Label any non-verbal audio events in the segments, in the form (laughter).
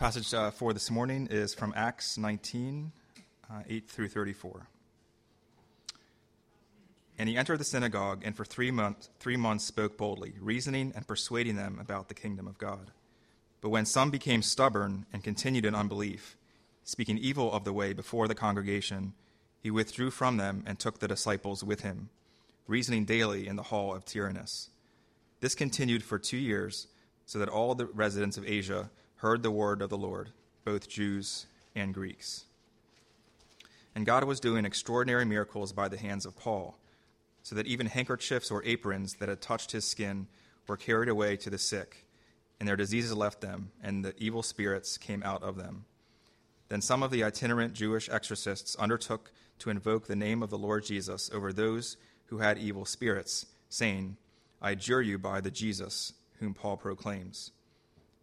Passage uh, for this morning is from Acts 19, uh, 8 through 34. And he entered the synagogue and for three, month, three months spoke boldly, reasoning and persuading them about the kingdom of God. But when some became stubborn and continued in unbelief, speaking evil of the way before the congregation, he withdrew from them and took the disciples with him, reasoning daily in the hall of Tyrannus. This continued for two years, so that all the residents of Asia heard the word of the Lord, both Jews and Greeks. And God was doing extraordinary miracles by the hands of Paul, so that even handkerchiefs or aprons that had touched his skin were carried away to the sick, and their diseases left them, and the evil spirits came out of them. Then some of the itinerant Jewish exorcists undertook to invoke the name of the Lord Jesus over those who had evil spirits, saying, I adjure you by the Jesus whom Paul proclaims.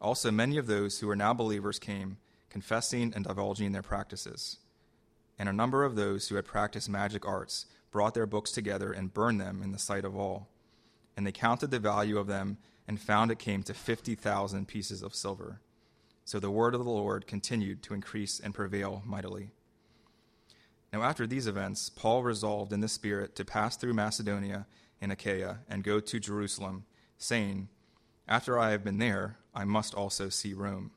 Also, many of those who were now believers came, confessing and divulging their practices. And a number of those who had practiced magic arts brought their books together and burned them in the sight of all. And they counted the value of them and found it came to 50,000 pieces of silver. So the word of the Lord continued to increase and prevail mightily. Now, after these events, Paul resolved in the Spirit to pass through Macedonia and Achaia and go to Jerusalem, saying, After I have been there, I must also see Rome.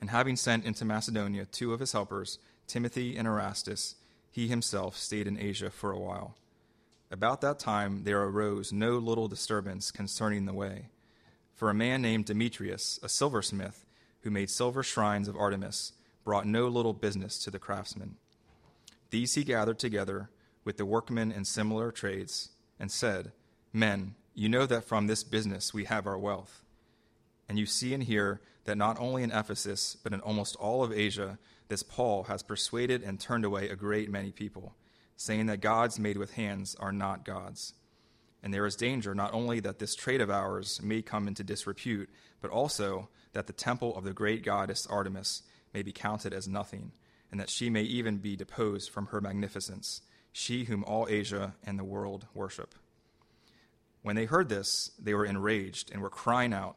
And having sent into Macedonia two of his helpers, Timothy and Erastus, he himself stayed in Asia for a while. About that time there arose no little disturbance concerning the way. For a man named Demetrius, a silversmith, who made silver shrines of Artemis, brought no little business to the craftsmen. These he gathered together with the workmen in similar trades, and said, Men, you know that from this business we have our wealth. And you see and hear that not only in Ephesus, but in almost all of Asia, this Paul has persuaded and turned away a great many people, saying that gods made with hands are not gods. And there is danger not only that this trade of ours may come into disrepute, but also that the temple of the great goddess Artemis may be counted as nothing, and that she may even be deposed from her magnificence, she whom all Asia and the world worship. When they heard this, they were enraged and were crying out,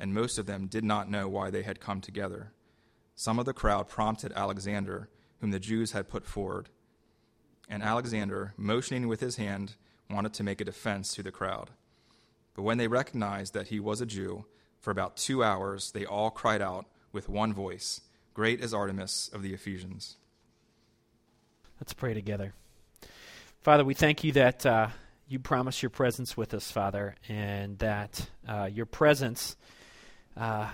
and most of them did not know why they had come together. Some of the crowd prompted Alexander, whom the Jews had put forward. And Alexander, motioning with his hand, wanted to make a defense to the crowd. But when they recognized that he was a Jew, for about two hours they all cried out with one voice Great is Artemis of the Ephesians. Let's pray together. Father, we thank you that uh, you promise your presence with us, Father, and that uh, your presence uh,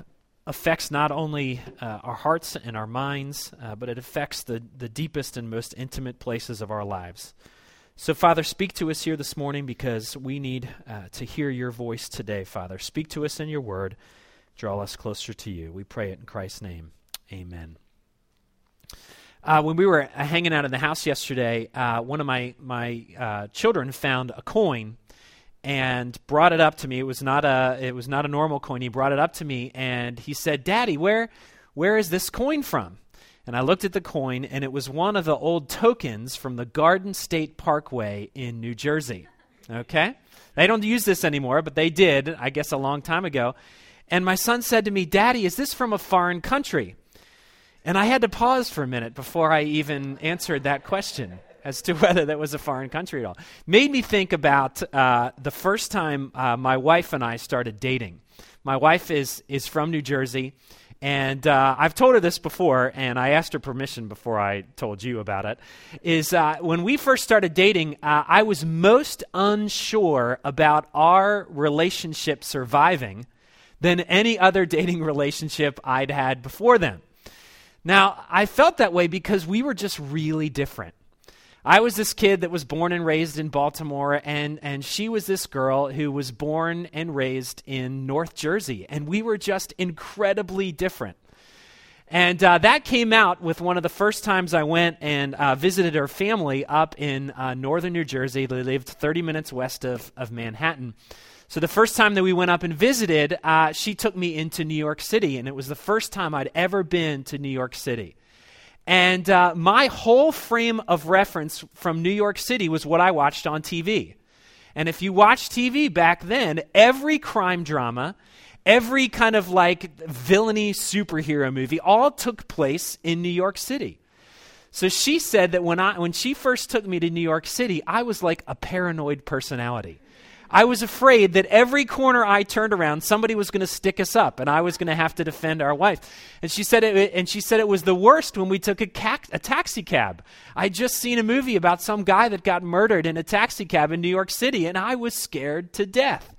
affects not only uh, our hearts and our minds, uh, but it affects the, the deepest and most intimate places of our lives. So, Father, speak to us here this morning because we need uh, to hear your voice today, Father. Speak to us in your word. Draw us closer to you. We pray it in Christ's name. Amen. Uh, when we were uh, hanging out in the house yesterday, uh, one of my my uh, children found a coin and brought it up to me. It was not a it was not a normal coin. He brought it up to me and he said, "Daddy, where where is this coin from?" And I looked at the coin and it was one of the old tokens from the Garden State Parkway in New Jersey. Okay? They don't use this anymore, but they did, I guess a long time ago. And my son said to me, "Daddy, is this from a foreign country?" And I had to pause for a minute before I even answered that question as to (laughs) whether that was a foreign country at all. Made me think about uh, the first time uh, my wife and I started dating. My wife is, is from New Jersey, and uh, I've told her this before, and I asked her permission before I told you about it. Is uh, when we first started dating, uh, I was most unsure about our relationship surviving than any other (laughs) dating relationship I'd had before then. Now, I felt that way because we were just really different. I was this kid that was born and raised in Baltimore, and, and she was this girl who was born and raised in North Jersey, and we were just incredibly different. And uh, that came out with one of the first times I went and uh, visited her family up in uh, northern New Jersey. They lived 30 minutes west of, of Manhattan. So the first time that we went up and visited, uh, she took me into New York City, and it was the first time I'd ever been to New York City. And uh, my whole frame of reference from New York City was what I watched on TV. And if you watch TV back then, every crime drama, every kind of like villainy superhero movie all took place in New York City. So she said that when I when she first took me to New York City, I was like a paranoid personality. I was afraid that every corner I turned around, somebody was going to stick us up, and I was going to have to defend our wife. And she said it. And she said it was the worst when we took a, ca- a taxi cab. I'd just seen a movie about some guy that got murdered in a taxi cab in New York City, and I was scared to death.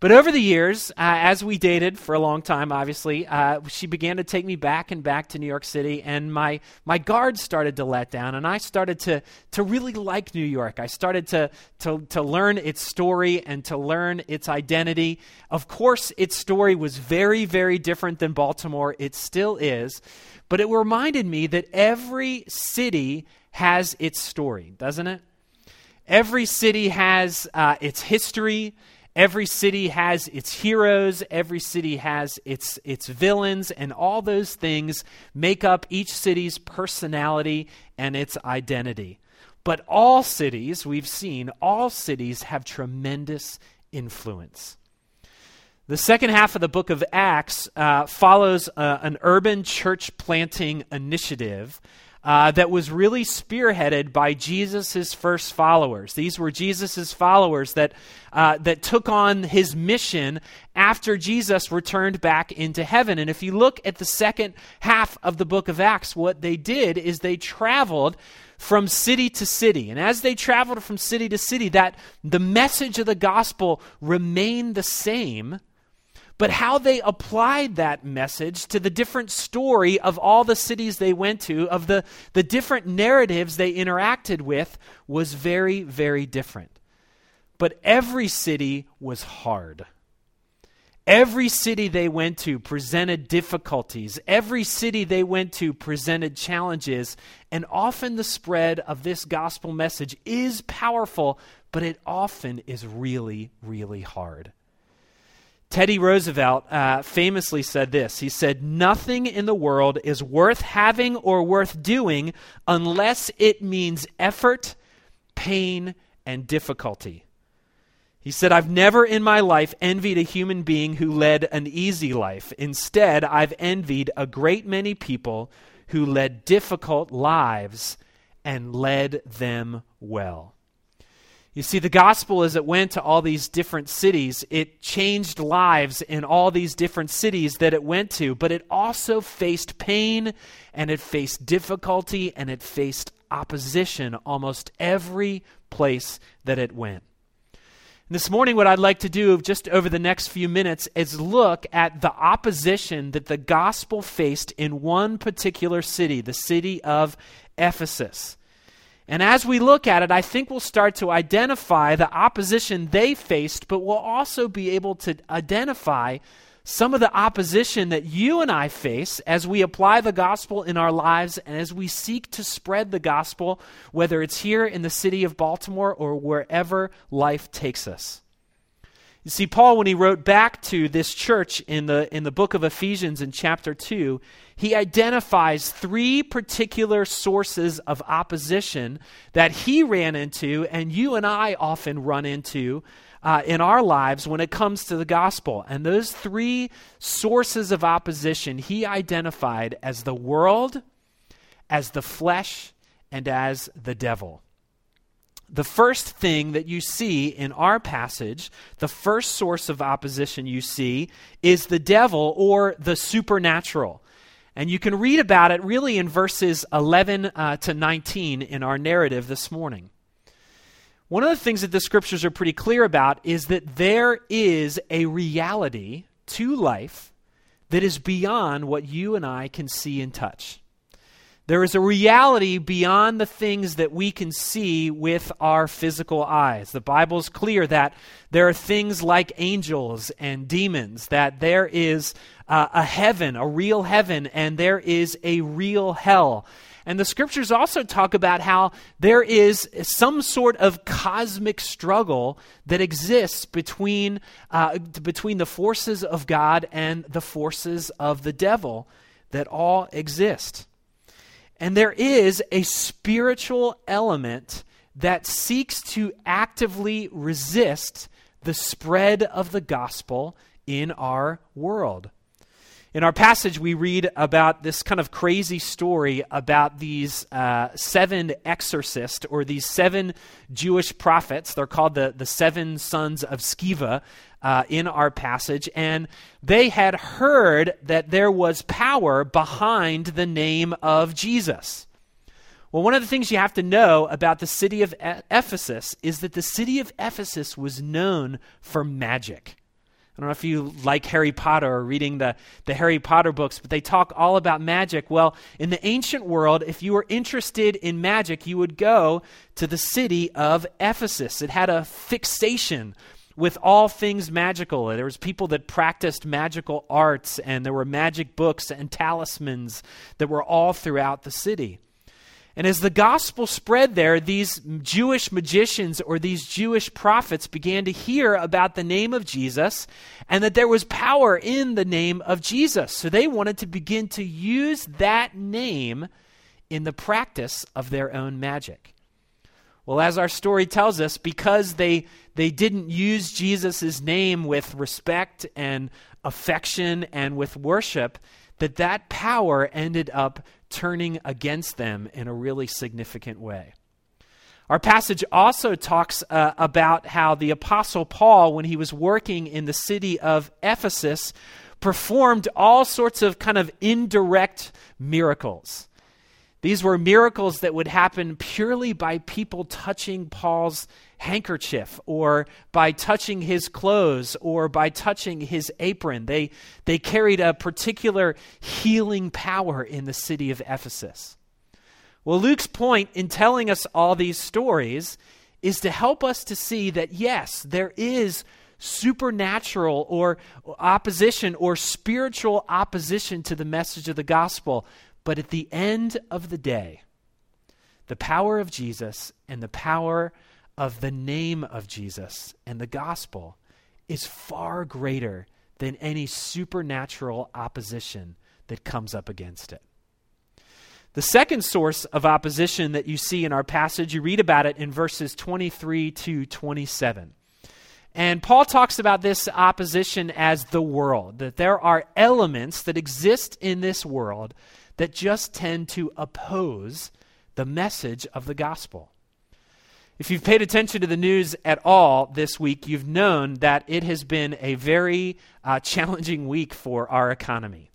But over the years, uh, as we dated for a long time, obviously, uh, she began to take me back and back to New York City, and my, my guard started to let down, and I started to, to really like New York. I started to, to, to learn its story and to learn its identity. Of course, its story was very, very different than Baltimore. It still is. But it reminded me that every city has its story, doesn't it? Every city has uh, its history Every city has its heroes, every city has its, its villains, and all those things make up each city's personality and its identity. But all cities, we've seen, all cities have tremendous influence. The second half of the book of Acts uh, follows uh, an urban church planting initiative uh, that was really spearheaded by Jesus' first followers. These were Jesus' followers that, uh, that took on his mission after Jesus returned back into heaven. And if you look at the second half of the book of Acts, what they did is they traveled from city to city. And as they traveled from city to city, that the message of the gospel remained the same but how they applied that message to the different story of all the cities they went to, of the, the different narratives they interacted with, was very, very different. But every city was hard. Every city they went to presented difficulties. Every city they went to presented challenges. And often the spread of this gospel message is powerful, but it often is really, really hard. Teddy Roosevelt uh, famously said this. He said, Nothing in the world is worth having or worth doing unless it means effort, pain, and difficulty. He said, I've never in my life envied a human being who led an easy life. Instead, I've envied a great many people who led difficult lives and led them well. You see, the gospel, as it went to all these different cities, it changed lives in all these different cities that it went to, but it also faced pain and it faced difficulty and it faced opposition almost every place that it went. This morning, what I'd like to do just over the next few minutes is look at the opposition that the gospel faced in one particular city, the city of Ephesus. And as we look at it, I think we'll start to identify the opposition they faced, but we'll also be able to identify some of the opposition that you and I face as we apply the gospel in our lives and as we seek to spread the gospel, whether it's here in the city of Baltimore or wherever life takes us. You see, Paul, when he wrote back to this church in the, in the book of Ephesians in chapter 2, he identifies three particular sources of opposition that he ran into and you and I often run into uh, in our lives when it comes to the gospel. And those three sources of opposition he identified as the world, as the flesh, and as the devil. The first thing that you see in our passage, the first source of opposition you see, is the devil or the supernatural. And you can read about it really in verses 11 uh, to 19 in our narrative this morning. One of the things that the scriptures are pretty clear about is that there is a reality to life that is beyond what you and I can see and touch. There is a reality beyond the things that we can see with our physical eyes. The Bible is clear that there are things like angels and demons, that there is uh, a heaven, a real heaven, and there is a real hell. And the scriptures also talk about how there is some sort of cosmic struggle that exists between, uh, between the forces of God and the forces of the devil that all exist. And there is a spiritual element that seeks to actively resist the spread of the gospel in our world. In our passage, we read about this kind of crazy story about these uh, seven exorcists or these seven Jewish prophets. They're called the, the seven sons of Sceva uh, in our passage. And they had heard that there was power behind the name of Jesus. Well, one of the things you have to know about the city of Ephesus is that the city of Ephesus was known for magic. I don't know if you like Harry Potter or reading the, the Harry Potter books, but they talk all about magic. Well, in the ancient world, if you were interested in magic, you would go to the city of Ephesus. It had a fixation with all things magical. There was people that practiced magical arts, and there were magic books and talismans that were all throughout the city. And as the gospel spread there, these Jewish magicians or these Jewish prophets began to hear about the name of Jesus and that there was power in the name of Jesus. So they wanted to begin to use that name in the practice of their own magic. Well, as our story tells us, because they, they didn't use Jesus' name with respect and affection and with worship, that that power ended up turning against them in a really significant way. Our passage also talks uh, about how the Apostle Paul, when he was working in the city of Ephesus, performed all sorts of kind of indirect miracles. These were miracles that would happen purely by people touching Paul's handkerchief or by touching his clothes or by touching his apron. They, they carried a particular healing power in the city of Ephesus. Well, Luke's point in telling us all these stories is to help us to see that, yes, there is supernatural or opposition or spiritual opposition to the message of the gospel. But at the end of the day, the power of Jesus and the power of the name of Jesus and the gospel is far greater than any supernatural opposition that comes up against it. The second source of opposition that you see in our passage, you read about it in verses 23 to 27. And Paul talks about this opposition as the world, that there are elements that exist in this world that just tend to oppose the message of the gospel. If you've paid attention to the news at all this week, you've known that it has been a very uh, challenging week for our economy.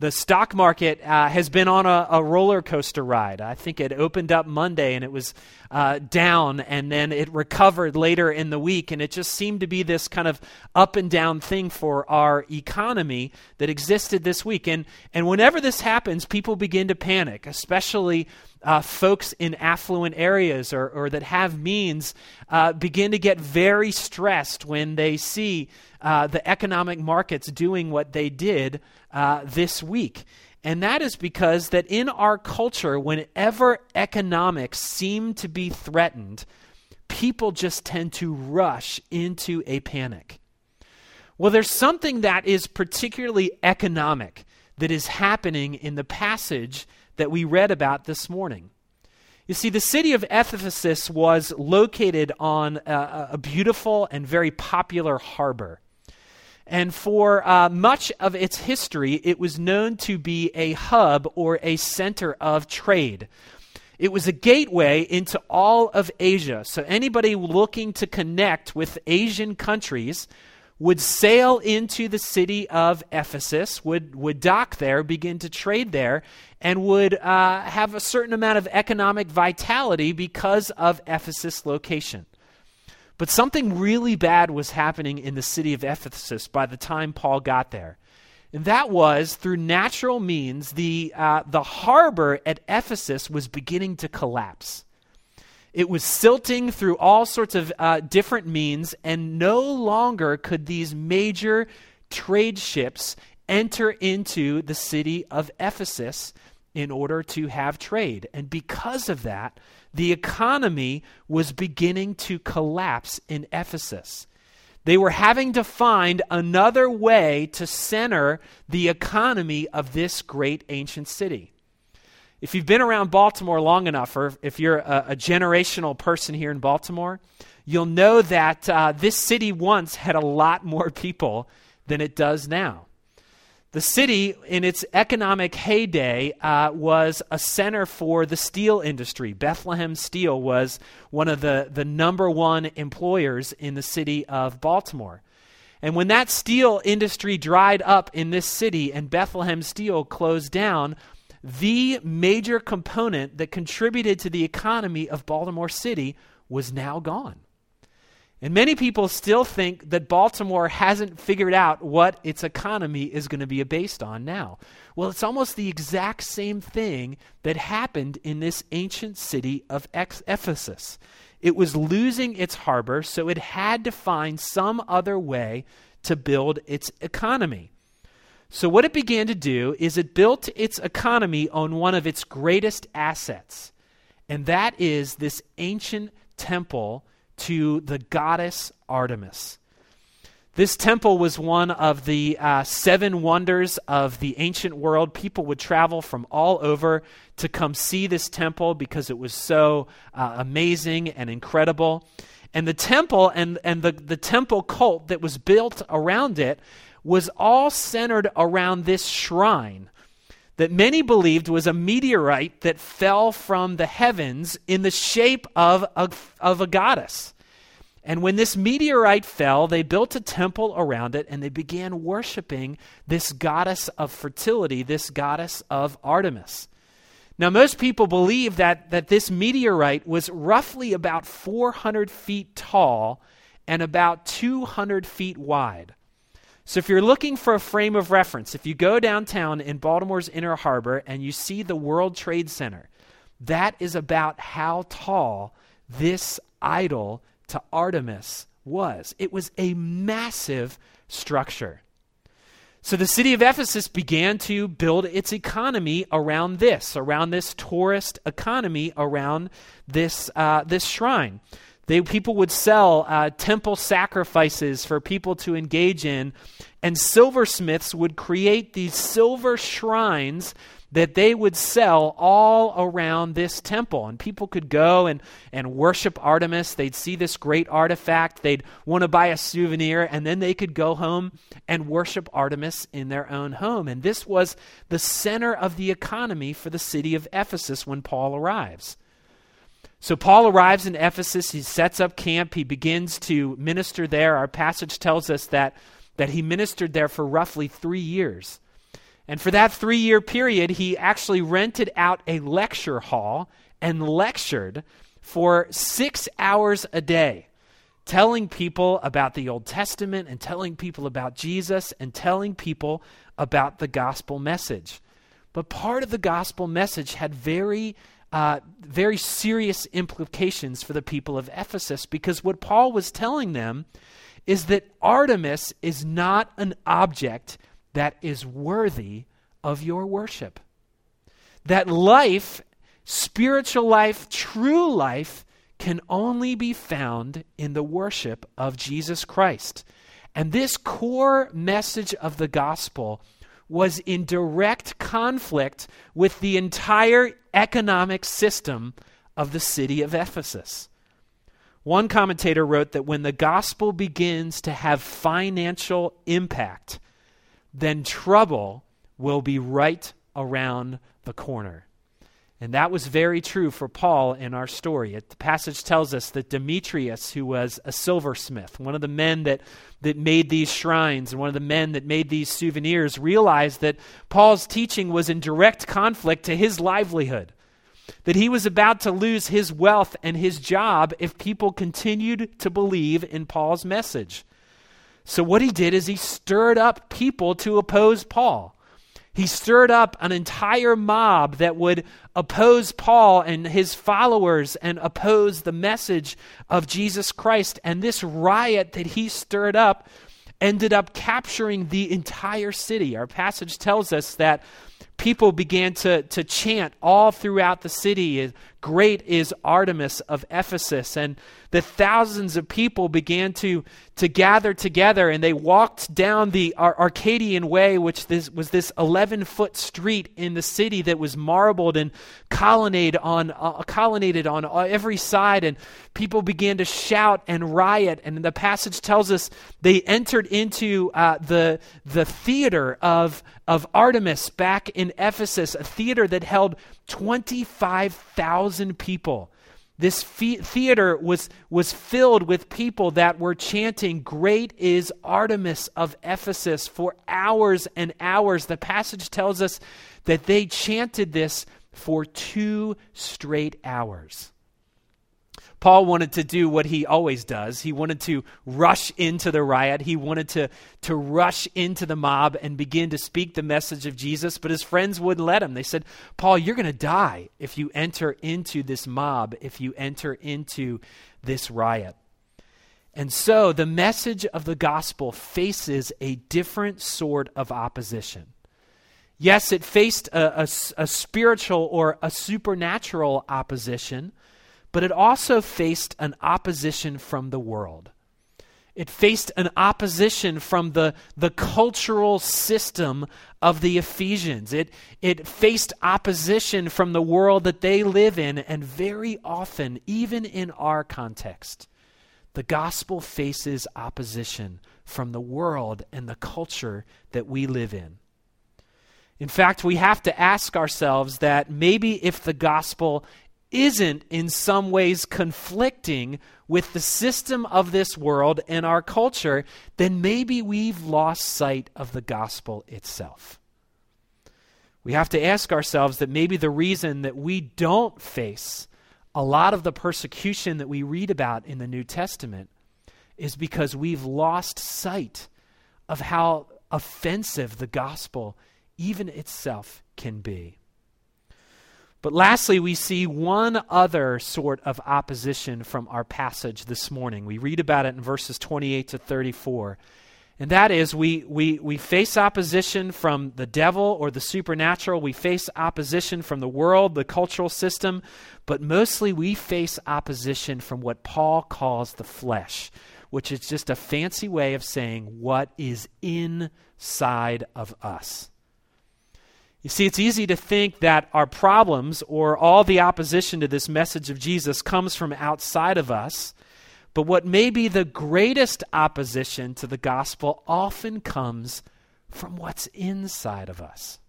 The stock market uh, has been on a, a, roller coaster ride. I think it opened up Monday and it was uh, down, and then it recovered later in the week. And it just seemed to be this kind of up and down thing for our economy that existed this week. And, and whenever this happens, people begin to panic, especially uh, folks in affluent areas or, or that have means uh, begin to get very stressed when they see uh, the economic markets doing what they did uh, this week. And that is because that in our culture, whenever economics seem to be threatened, people just tend to rush into a panic. Well, there's something that is particularly economic that is happening in the passage that we read about this morning. You see, the city of Ephesus was located on a, a beautiful and very popular harbor. And for uh, much of its history, it was known to be a hub or a center of trade. It was a gateway into all of Asia. So anybody looking to connect with Asian countries would sail into the city of Ephesus, would, would dock there, begin to trade there, and would uh, have a certain amount of economic vitality because of Ephesus' location. But something really bad was happening in the city of Ephesus by the time Paul got there. And that was through natural means, the, uh, the harbor at Ephesus was beginning to collapse. It was silting through all sorts of uh, different means, and no longer could these major trade ships enter into the city of Ephesus in order to have trade. And because of that, the economy was beginning to collapse in Ephesus. They were having to find another way to center the economy of this great ancient city. If you've been around Baltimore long enough, or if you're a, a generational person here in Baltimore, you'll know that uh, this city once had a lot more people than it does now. The city, in its economic heyday, uh, was a center for the steel industry. Bethlehem Steel was one of the, the number one employers in the city of Baltimore. And when that steel industry dried up in this city and Bethlehem Steel closed down, the major component that contributed to the economy of Baltimore City was now gone. And many people still think that Baltimore hasn't figured out what its economy is going to be based on now. Well, it's almost the exact same thing that happened in this ancient city of Ephesus. It was losing its harbor, so it had to find some other way to build its economy. So, what it began to do is it built its economy on one of its greatest assets, and that is this ancient temple to the goddess Artemis. This temple was one of the uh, seven wonders of the ancient world. People would travel from all over to come see this temple because it was so uh, amazing and incredible. And the temple and, and the, the temple cult that was built around it was all centered around this shrine that many believed was a meteorite that fell from the heavens in the shape of a, of a goddess. And when this meteorite fell, they built a temple around it and they began worshiping this goddess of fertility, this goddess of Artemis. Now, most people believe that, that this meteorite was roughly about 400 feet tall and about 200 feet wide. So, if you're looking for a frame of reference, if you go downtown in Baltimore's Inner Harbor and you see the World Trade Center, that is about how tall this idol to Artemis was. It was a massive structure. So the city of Ephesus began to build its economy around this, around this tourist economy, around this, uh, this shrine. They, people would sell uh, temple sacrifices for people to engage in, and silversmiths would create these silver shrines that they would sell all around this temple. And people could go and, and worship Artemis. They'd see this great artifact. They'd want to buy a souvenir, and then they could go home and worship Artemis in their own home. And this was the center of the economy for the city of Ephesus when Paul arrives. So Paul arrives in Ephesus. He sets up camp. He begins to minister there. Our passage tells us that, that he ministered there for roughly three years. And for that three year period, he actually rented out a lecture hall and lectured for six hours a day, telling people about the Old Testament and telling people about Jesus and telling people about the gospel message. But part of the gospel message had very uh, very serious implications for the people of Ephesus because what Paul was telling them is that Artemis is not an object that is worthy of your worship. That life, spiritual life, true life, can only be found in the worship of Jesus Christ. And this core message of the gospel was in direct conflict with the entire economic system of the city of Ephesus. One commentator wrote that when the gospel begins to have financial impact, then trouble will be right around the corner. And that was very true for Paul in our story. It, the passage tells us that Demetrius, who was a silversmith, one of the men that, that made these shrines and one of the men that made these souvenirs, realized that Paul's teaching was in direct conflict to his livelihood. That he was about to lose his wealth and his job if people continued to believe in Paul's message. So, what he did is he stirred up people to oppose Paul. He stirred up an entire mob that would oppose Paul and his followers and oppose the message of Jesus Christ. And this riot that he stirred up ended up capturing the entire city. Our passage tells us that people began to, to chant all throughout the city Great is Artemis of Ephesus. And the thousands of people began to, to gather together and they walked down the Ar- Arcadian Way, which this, was this 11 foot street in the city that was marbled and colonnaded on, uh, colonnaded on every side. And people began to shout and riot. And the passage tells us they entered into uh, the, the theater of, of Artemis back in Ephesus, a theater that held 25,000 people. This theater was, was filled with people that were chanting, Great is Artemis of Ephesus, for hours and hours. The passage tells us that they chanted this for two straight hours. Paul wanted to do what he always does. He wanted to rush into the riot. He wanted to, to rush into the mob and begin to speak the message of Jesus, but his friends wouldn't let him. They said, Paul, you're going to die if you enter into this mob, if you enter into this riot. And so the message of the gospel faces a different sort of opposition. Yes, it faced a, a, a spiritual or a supernatural opposition but it also faced an opposition from the world. It faced an opposition from the, the cultural system of the Ephesians. It, it faced opposition from the world that they live in, and very often, even in our context, the gospel faces opposition from the world and the culture that we live in. In fact, we have to ask ourselves that maybe if the gospel isn't in some ways conflicting with the system of this world and our culture, then maybe we've lost sight of the gospel itself. We have to ask ourselves that maybe the reason that we don't face a lot of the persecution that we read about in the New Testament is because we've lost sight of how offensive the gospel, even itself, can be. But lastly, we see one other sort of opposition from our passage this morning. We read about it in verses 28 to 34. And that is, we, we, we face opposition from the devil or the supernatural. We face opposition from the world, the cultural system. But mostly we face opposition from what Paul calls the flesh, which is just a fancy way of saying what is inside of us. You see, it's easy to think that our problems or all the opposition to this message of Jesus comes from outside of us. But what may be the greatest opposition to the gospel often comes from what's inside of us.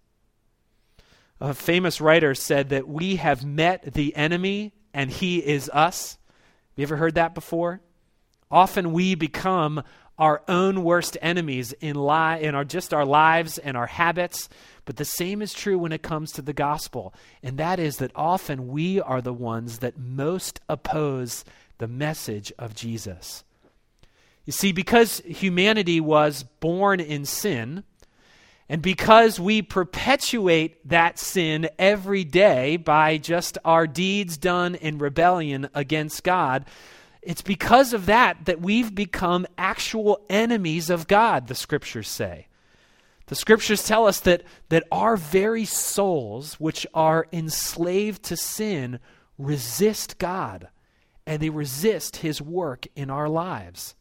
A famous writer said that we have met the enemy and he is us. Have you ever heard that before? Often we become our own worst enemies in, li- in our, just our lives and our habits. But the same is true when it comes to the gospel, and that is that often we are the ones that most oppose the message of Jesus. You see, because humanity was born in sin, and because we perpetuate that sin every day by just our deeds done in rebellion against God, it's because of that that we've become actual enemies of God, the scriptures say. The scriptures tell us that, that our very souls, which are enslaved to sin, resist God and they resist his work in our lives.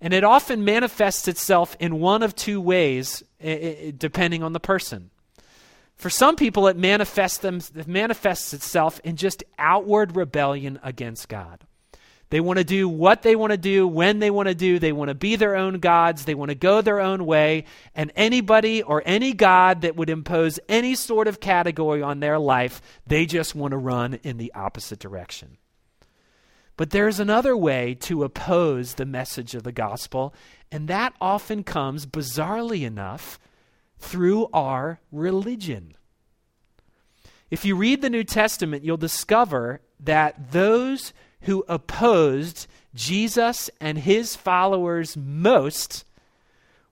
And it often manifests itself in one of two ways, depending on the person. For some people, it manifests, them, it manifests itself in just outward rebellion against God. They want to do what they want to do when they want to do. They want to be their own gods. They want to go their own way. And anybody or any God that would impose any sort of category on their life, they just want to run in the opposite direction. But there's another way to oppose the message of the gospel, and that often comes, bizarrely enough, through our religion. If you read the New Testament, you'll discover that those who opposed Jesus and his followers most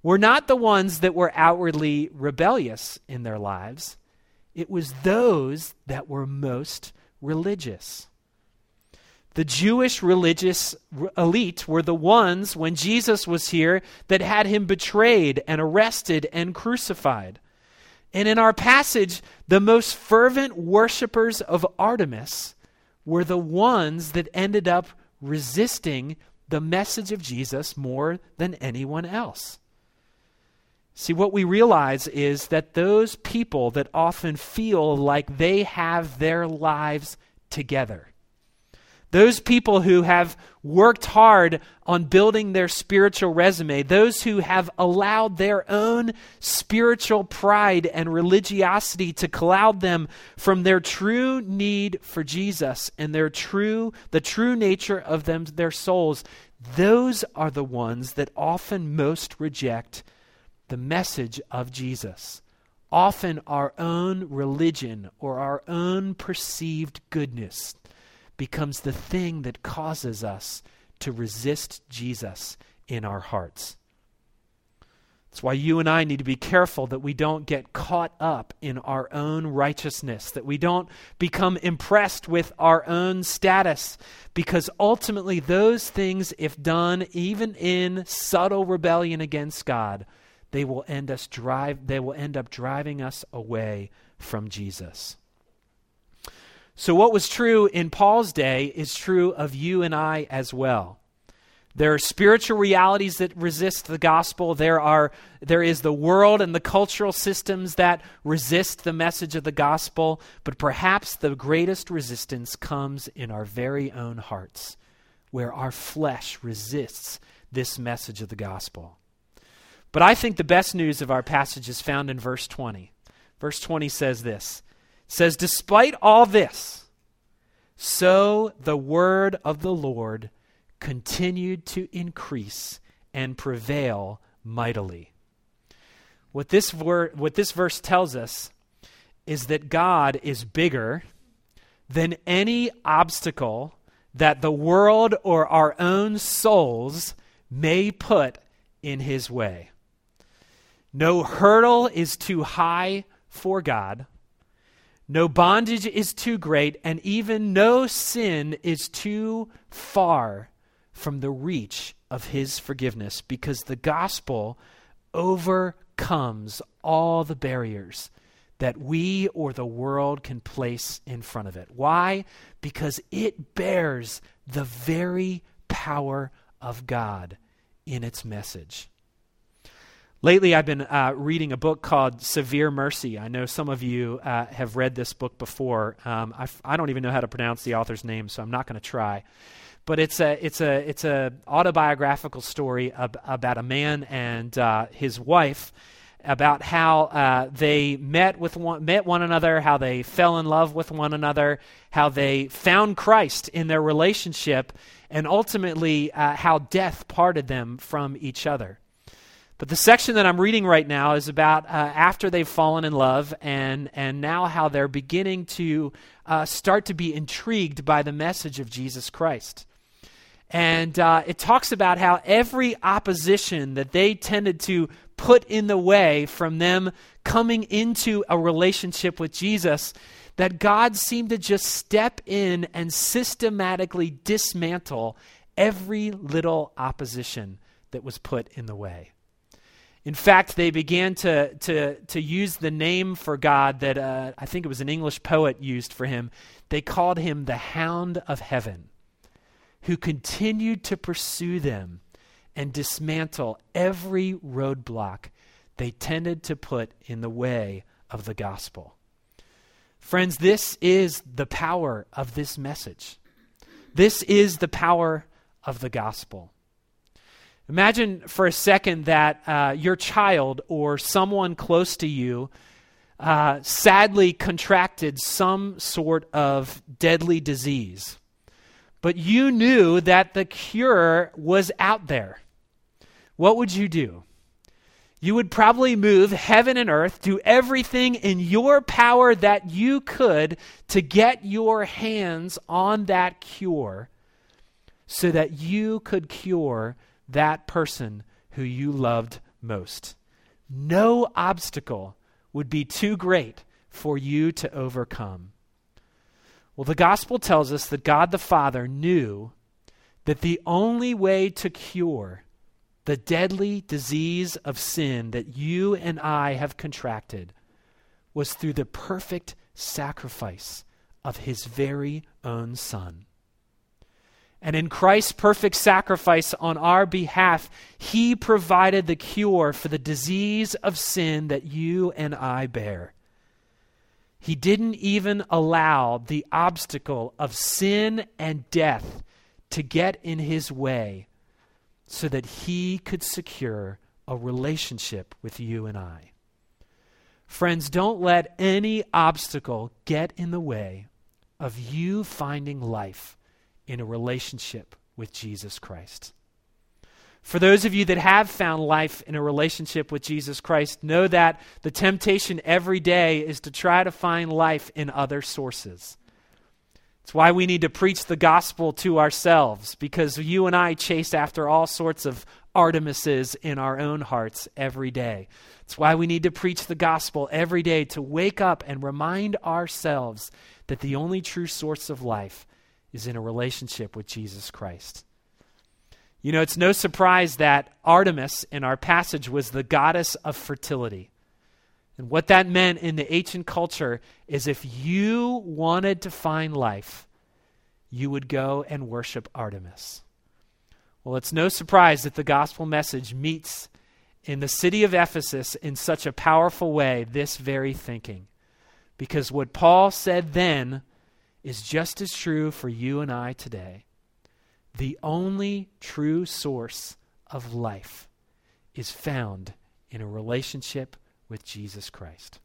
were not the ones that were outwardly rebellious in their lives, it was those that were most religious. The Jewish religious elite were the ones, when Jesus was here, that had him betrayed and arrested and crucified. And in our passage, the most fervent worshippers of Artemis were the ones that ended up resisting the message of Jesus more than anyone else. See, what we realize is that those people that often feel like they have their lives together, those people who have worked hard on building their spiritual resume, those who have allowed their own spiritual pride and religiosity to cloud them from their true need for Jesus and their true the true nature of them their souls, those are the ones that often most reject the message of Jesus. Often our own religion or our own perceived goodness becomes the thing that causes us to resist Jesus in our hearts. That's why you and I need to be careful that we don't get caught up in our own righteousness, that we don't become impressed with our own status, because ultimately, those things, if done even in subtle rebellion against God, they will end us drive they will end up driving us away from Jesus. So, what was true in Paul's day is true of you and I as well. There are spiritual realities that resist the gospel. There, are, there is the world and the cultural systems that resist the message of the gospel. But perhaps the greatest resistance comes in our very own hearts, where our flesh resists this message of the gospel. But I think the best news of our passage is found in verse 20. Verse 20 says this says, Despite all this, so the word of the Lord continued to increase and prevail mightily. What this, what this verse tells us is that God is bigger than any obstacle that the world or our own souls may put in his way. No hurdle is too high for God. No bondage is too great, and even no sin is too far from the reach of his forgiveness because the gospel overcomes all the barriers that we or the world can place in front of it. Why? Because it bears the very power of God in its message. Lately, I've been uh, reading a book called Severe Mercy. I know some of you uh, have read this book before. Um, I f- I don't even know how to pronounce the author's name, so I'm not going to try. But it's a it's a it's a autobiographical story ab- about a man and uh, his wife, about how uh, they met with one, met one another, how they fell in love with one another, how they found Christ in their relationship, and ultimately uh, how death parted them from each other. But the section that I'm reading right now is about uh, after they've fallen in love and, and now how they're beginning to uh, start to be intrigued by the message of Jesus Christ. And uh, it talks about how every opposition that they tended to put in the way from them coming into a relationship with Jesus, that God seemed to just step in and systematically dismantle every little opposition that was put in the way. In fact, they began to, to, to use the name for God that uh, I think it was an English poet used for him. They called him the Hound of Heaven, who continued to pursue them and dismantle every roadblock they tended to put in the way of the gospel. Friends, this is the power of this message. This is the power of the gospel. Imagine for a second that uh, your child or someone close to you uh, sadly contracted some sort of deadly disease, but you knew that the cure was out there. What would you do? You would probably move heaven and earth, do everything in your power that you could to get your hands on that cure so that you could cure that person who you loved most. No obstacle would be too great for you to overcome. Well, the gospel tells us that God the Father knew that the only way to cure the deadly disease of sin that you and I have contracted was through the perfect sacrifice of his very own Son. And in Christ's perfect sacrifice on our behalf, he provided the cure for the disease of sin that you and I bear. He didn't even allow the obstacle of sin and death to get in his way so that he could secure a relationship with you and I. Friends, don't let any obstacle get in the way of you finding life in a relationship with Jesus Christ. For those of you that have found life in a relationship with Jesus Christ, know that the temptation every day is to try to find life in other sources. It's why we need to preach the gospel to ourselves because you and I chase after all sorts of Artemises in our own hearts every day. It's why we need to preach the gospel every day to wake up and remind ourselves that the only true source of life is in a relationship with Jesus Christ. You know, it's no surprise that Artemis in our passage was the goddess of fertility. And what that meant in the ancient culture is if you wanted to find life, you would go and worship Artemis. Well, it's no surprise that the gospel message meets in the city of Ephesus in such a powerful way this very thinking. Because what Paul said then is just as true for you and I today. The only true source of life is found in a relationship with Jesus Christ.